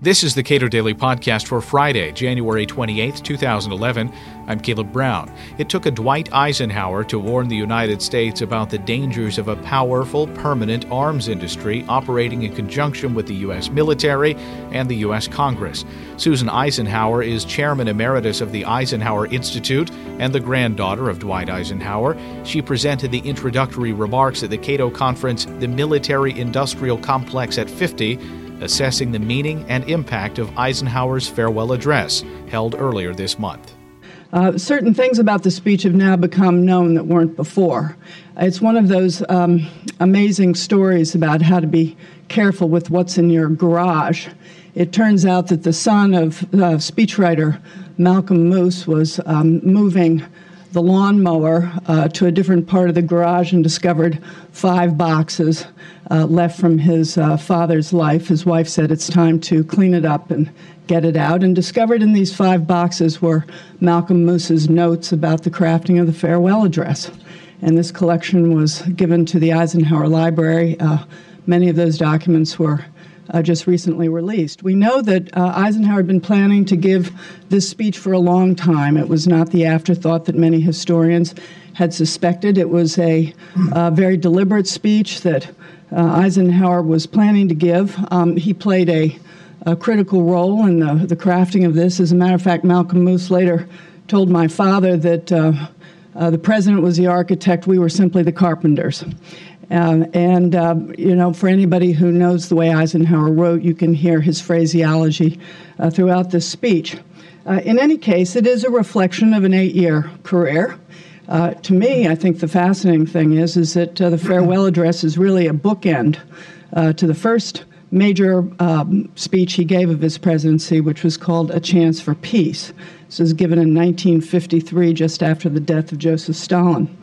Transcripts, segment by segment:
This is the Cato Daily Podcast for Friday, January 28, 2011. I'm Caleb Brown. It took a Dwight Eisenhower to warn the United States about the dangers of a powerful, permanent arms industry operating in conjunction with the U.S. military and the U.S. Congress. Susan Eisenhower is chairman emeritus of the Eisenhower Institute and the granddaughter of Dwight Eisenhower. She presented the introductory remarks at the Cato Conference, The Military Industrial Complex at 50 assessing the meaning and impact of Eisenhower's farewell address held earlier this month. Uh, certain things about the speech have now become known that weren't before. It's one of those um, amazing stories about how to be careful with what's in your garage. It turns out that the son of uh, speechwriter Malcolm Moos was um, moving the lawnmower uh, to a different part of the garage and discovered five boxes uh, left from his uh, father's life. His wife said it's time to clean it up and get it out, and discovered in these five boxes were Malcolm Moos's notes about the crafting of the farewell address. And this collection was given to the Eisenhower Library. Uh, many of those documents were uh, just recently released. We know that uh, Eisenhower had been planning to give this speech for a long time. It was not the afterthought that many historians had suspected. It was a uh, very deliberate speech that uh, Eisenhower was planning to give. Um, he played a, a, critical role in the, the crafting of this. As a matter of fact, Malcolm Moos later told my father that. Uh, uh, the president was the architect, we were simply the carpenters. Um, and, uh, you know, for anybody who knows the way Eisenhower wrote, you can hear his phraseology uh, throughout this speech. Uh, in any case, it is a reflection of an eight year career. Uh, to me, I think the fascinating thing is, is that uh, the farewell address is really a bookend uh, to the first major um, speech he gave of his presidency, which was called A Chance for Peace. This was given in 1953, just after the death of Joseph Stalin.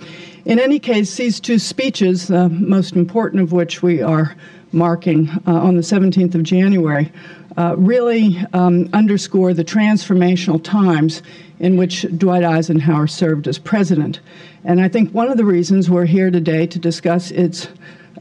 In any case, these two speeches, the most important of which we are marking uh, on the 17th of January, uh, really um, underscore the transformational times in which Dwight Eisenhower served as president. And I think one of the reasons we're here today to discuss its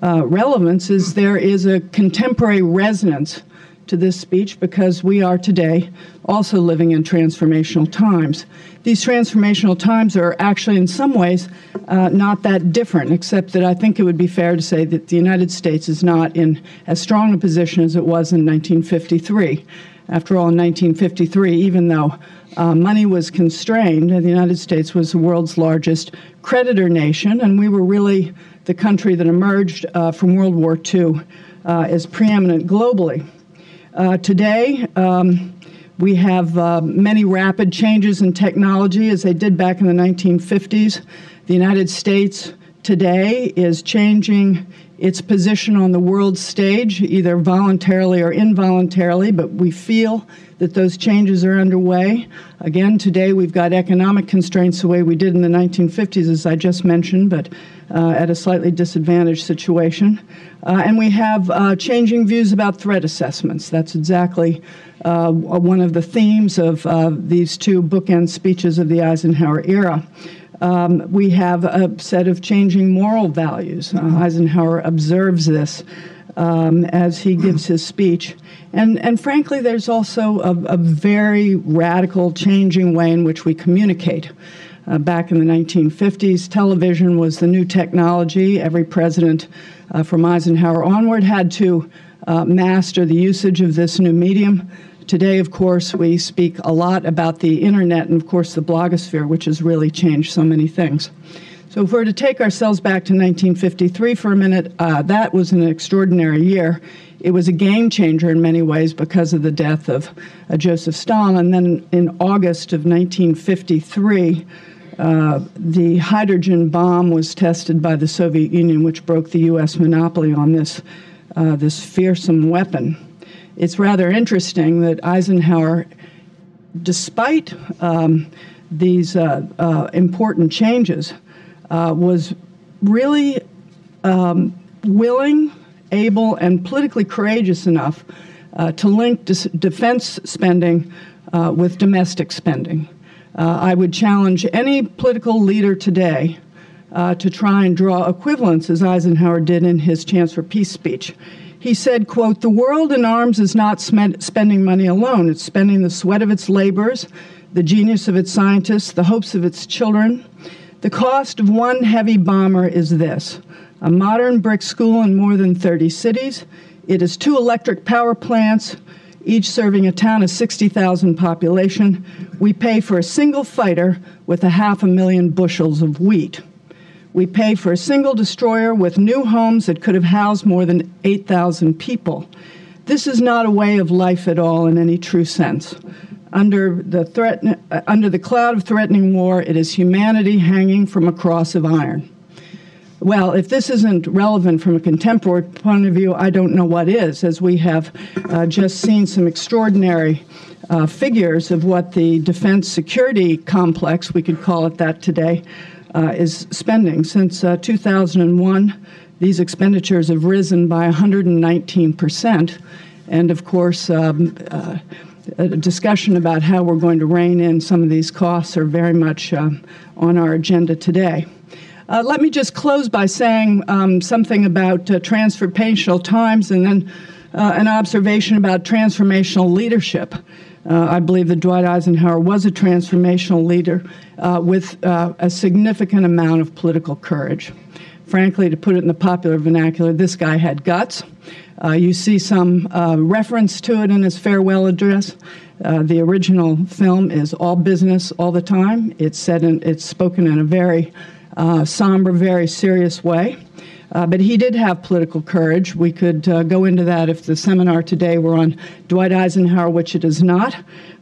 uh, relevance is there is a contemporary resonance to this speech because we are today also living in transformational times. These transformational times are actually, in some ways, uh, not that different, except that I think it would be fair to say that the United States is not in as strong a position as it was in 1953. After all, in 1953, even though uh, money was constrained, the United States was the world's largest creditor nation, and we were really the country that emerged uh, from World War II uh, as preeminent globally. Uh, today, um, we have uh, many rapid changes in technology as they did back in the 1950s. The United States today is changing its position on the world stage, either voluntarily or involuntarily, but we feel that those changes are underway. Again, today we've got economic constraints the way we did in the 1950s, as I just mentioned, but at a slightly disadvantaged situation. Uh, and we have uh, changing views about threat assessments. That's exactly uh, one of the themes of uh, these two bookend speeches of the Eisenhower era. Um, we have a set of changing moral values. Uh, Eisenhower observes this um, as he gives his speech. And, and frankly, there's also a, a very radical, changing way in which we communicate. Uh, back in the 1950s, television was the new technology. Every president uh, from Eisenhower onward had to uh, master the usage of this new medium. Today, of course, we speak a lot about the internet and, of course, the blogosphere, which has really changed so many things. So, if we're to take ourselves back to 1953 for a minute, uh, that was an extraordinary year. It was a game changer in many ways because of the death of uh, Joseph Stalin. And then in August of 1953, uh, the hydrogen bomb was tested by the Soviet Union, which broke the U.S. monopoly on this, uh, this fearsome weapon it's rather interesting that Eisenhower, despite um, these uh, uh, important changes, uh, was really um, willing, able, and politically courageous enough uh, to link dis- defense spending uh, with domestic spending. Uh, I would challenge any political leader today to try and draw equivalents, as Eisenhower did in his Chance for Peace speech He said, quote, The world in arms is not spending money alone. It's spending the sweat of its laborers, the genius of its scientists, the hopes of its children. The cost of one heavy bomber is this a modern brick school in more than 30 cities. It is two electric power plants, each serving a town of 60,000 population. We pay for a single fighter with a half a million bushels of wheat. We pay for a single destroyer with new homes that could have housed more than 8,000 people. This is not a way of life at all in any true sense. Under the, threat, uh, under the cloud of threatening war, it is humanity hanging from a cross of iron. Well, if this isn't relevant from a contemporary point of view, I don't know what is, as we have uh, just seen some extraordinary uh, figures of what the defense security complex, we could call it that today, uh, is spending. Since uh, 2001, these expenditures have risen by 119%. And of course, um, uh, a discussion about how we're going to rein in some of these costs are very much uh, on our agenda today. Uh, let me just close by saying um, something about uh, transformational times and then uh, an observation about transformational leadership. Uh, I believe that Dwight Eisenhower was a transformational leader uh, with a significant amount of political courage. Frankly, to put it in the popular vernacular, this guy had guts. you see some reference to it in his farewell address. the original film is all business all the time. It's said in, it's spoken in a very uh, somber, very serious way. Uh, but he did have political courage. We could uh, go into that if the seminar today were on Dwight Eisenhower, which it is not.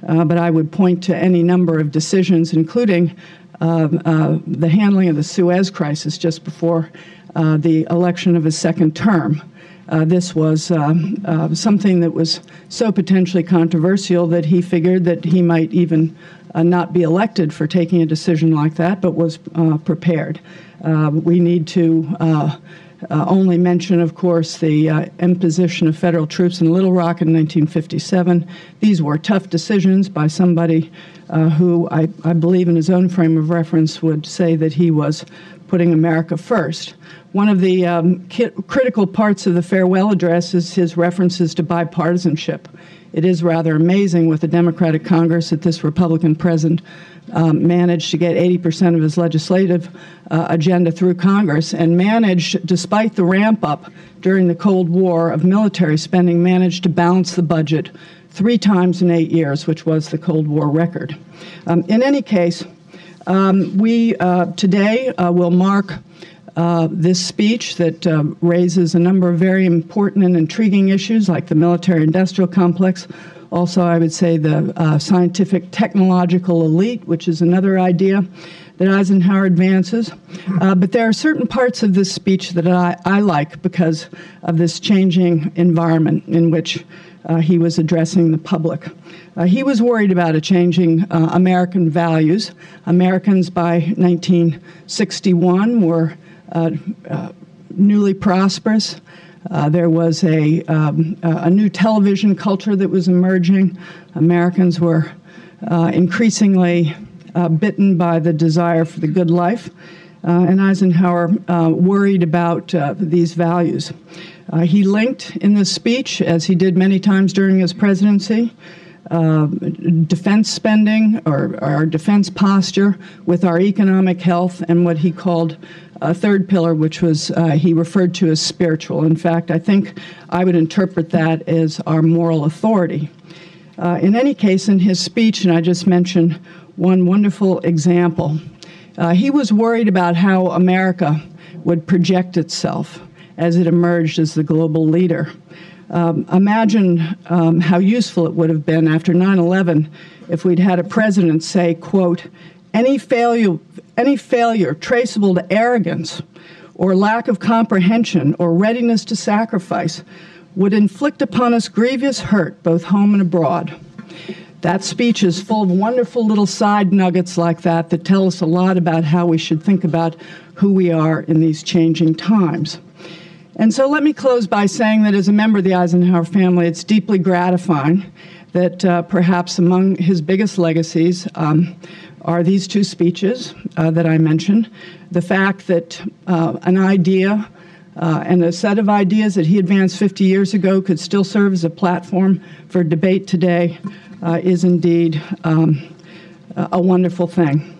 Uh, but I would point to any number of decisions, including uh, uh, the handling of the Suez crisis just before uh, the election of his second term. this was um, something that was so potentially controversial that he figured that he might even uh, not be elected for taking a decision like that, but was uh, prepared. Uh, we need to uh, uh, only mention, of course, the uh, imposition of federal troops in Little Rock in 1957. These were tough decisions by somebody who I, I, believe, in his own frame of reference, would say that he was putting America first. One of the um, ki- critical parts of the farewell address is his references to bipartisanship it is rather amazing with a Democratic Congress that this Republican president um, managed to get 80% of his legislative uh, agenda through Congress and managed, despite the ramp up during the Cold War of military spending, managed to balance the budget three times in eight years, which was the Cold War record. Um, in any case, um, we uh, today uh, will mark uh, this speech that uh, raises a number of very important and intriguing issues like the military industrial complex. Also, I would say the uh, scientific technological elite, which is another idea that Eisenhower advances. Uh, but there are certain parts of this speech that I, I like because of this changing environment in which uh, he was addressing the public. Uh, he was worried about a changing uh, American values. Americans by 1961 were uh, uh, newly prosperous. Uh, there was a, um, a new television culture that was emerging. Americans were increasingly bitten by the desire for the good life. Uh, and Eisenhower uh, worried about uh, these values. he linked in this speech, as he did many times during his presidency, defense spending or our defense posture with our economic health and what he called a third pillar, which was uh, he referred to as spiritual. In fact, I think I would interpret that as our moral authority. Uh, in any case, in his speech, and I just mentioned one wonderful example, uh, he was worried about how America would project itself as it emerged as the global leader. Um, imagine um, how useful it would have been after 9 11 if we'd had a president say, quote, any failure, any failure traceable to arrogance or lack of comprehension or readiness to sacrifice would inflict upon us grievous hurt both home and abroad. That speech is full of wonderful little side nuggets like that that tell us a lot about how we should think about who we are in these changing times. And so let me close by saying that as a member of the Eisenhower family, it's deeply gratifying that uh, perhaps among his biggest legacies um, are these two speeches uh, that I mentioned. The fact that uh, an idea uh, and a set of ideas that he advanced 50 years ago could still serve as a platform for debate today uh, is indeed um, a wonderful thing.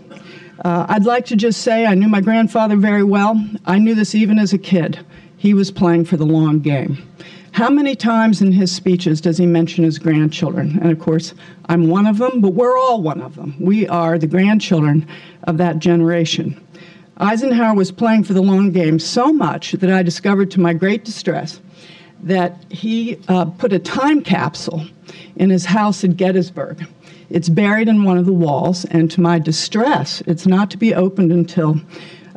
Uh, I'd like to just say I knew my grandfather very well. I knew this even as a kid. He was playing for the long game. How many times in his speeches does he mention his grandchildren? And of course, I'm one of them, but we're all one of them. We are the grandchildren of that generation. Eisenhower was playing for the long game so much that I discovered to my great distress that he uh, put a time capsule in his house at Gettysburg. It's buried in one of the walls, and to my distress, it's not to be opened until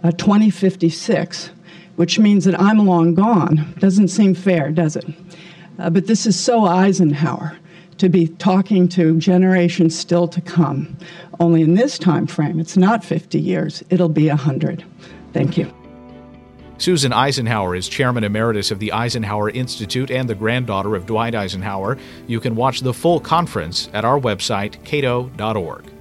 uh, 2056 which means that I'm long gone. Doesn't seem fair, does it? Uh, but this is so Eisenhower to be talking to generations still to come. Only in this time frame, it's not 50 years, it'll be 100. Thank you. Susan Eisenhower is chairman emeritus of the Eisenhower Institute and the granddaughter of Dwight Eisenhower. You can watch the full conference at our website, cato.org.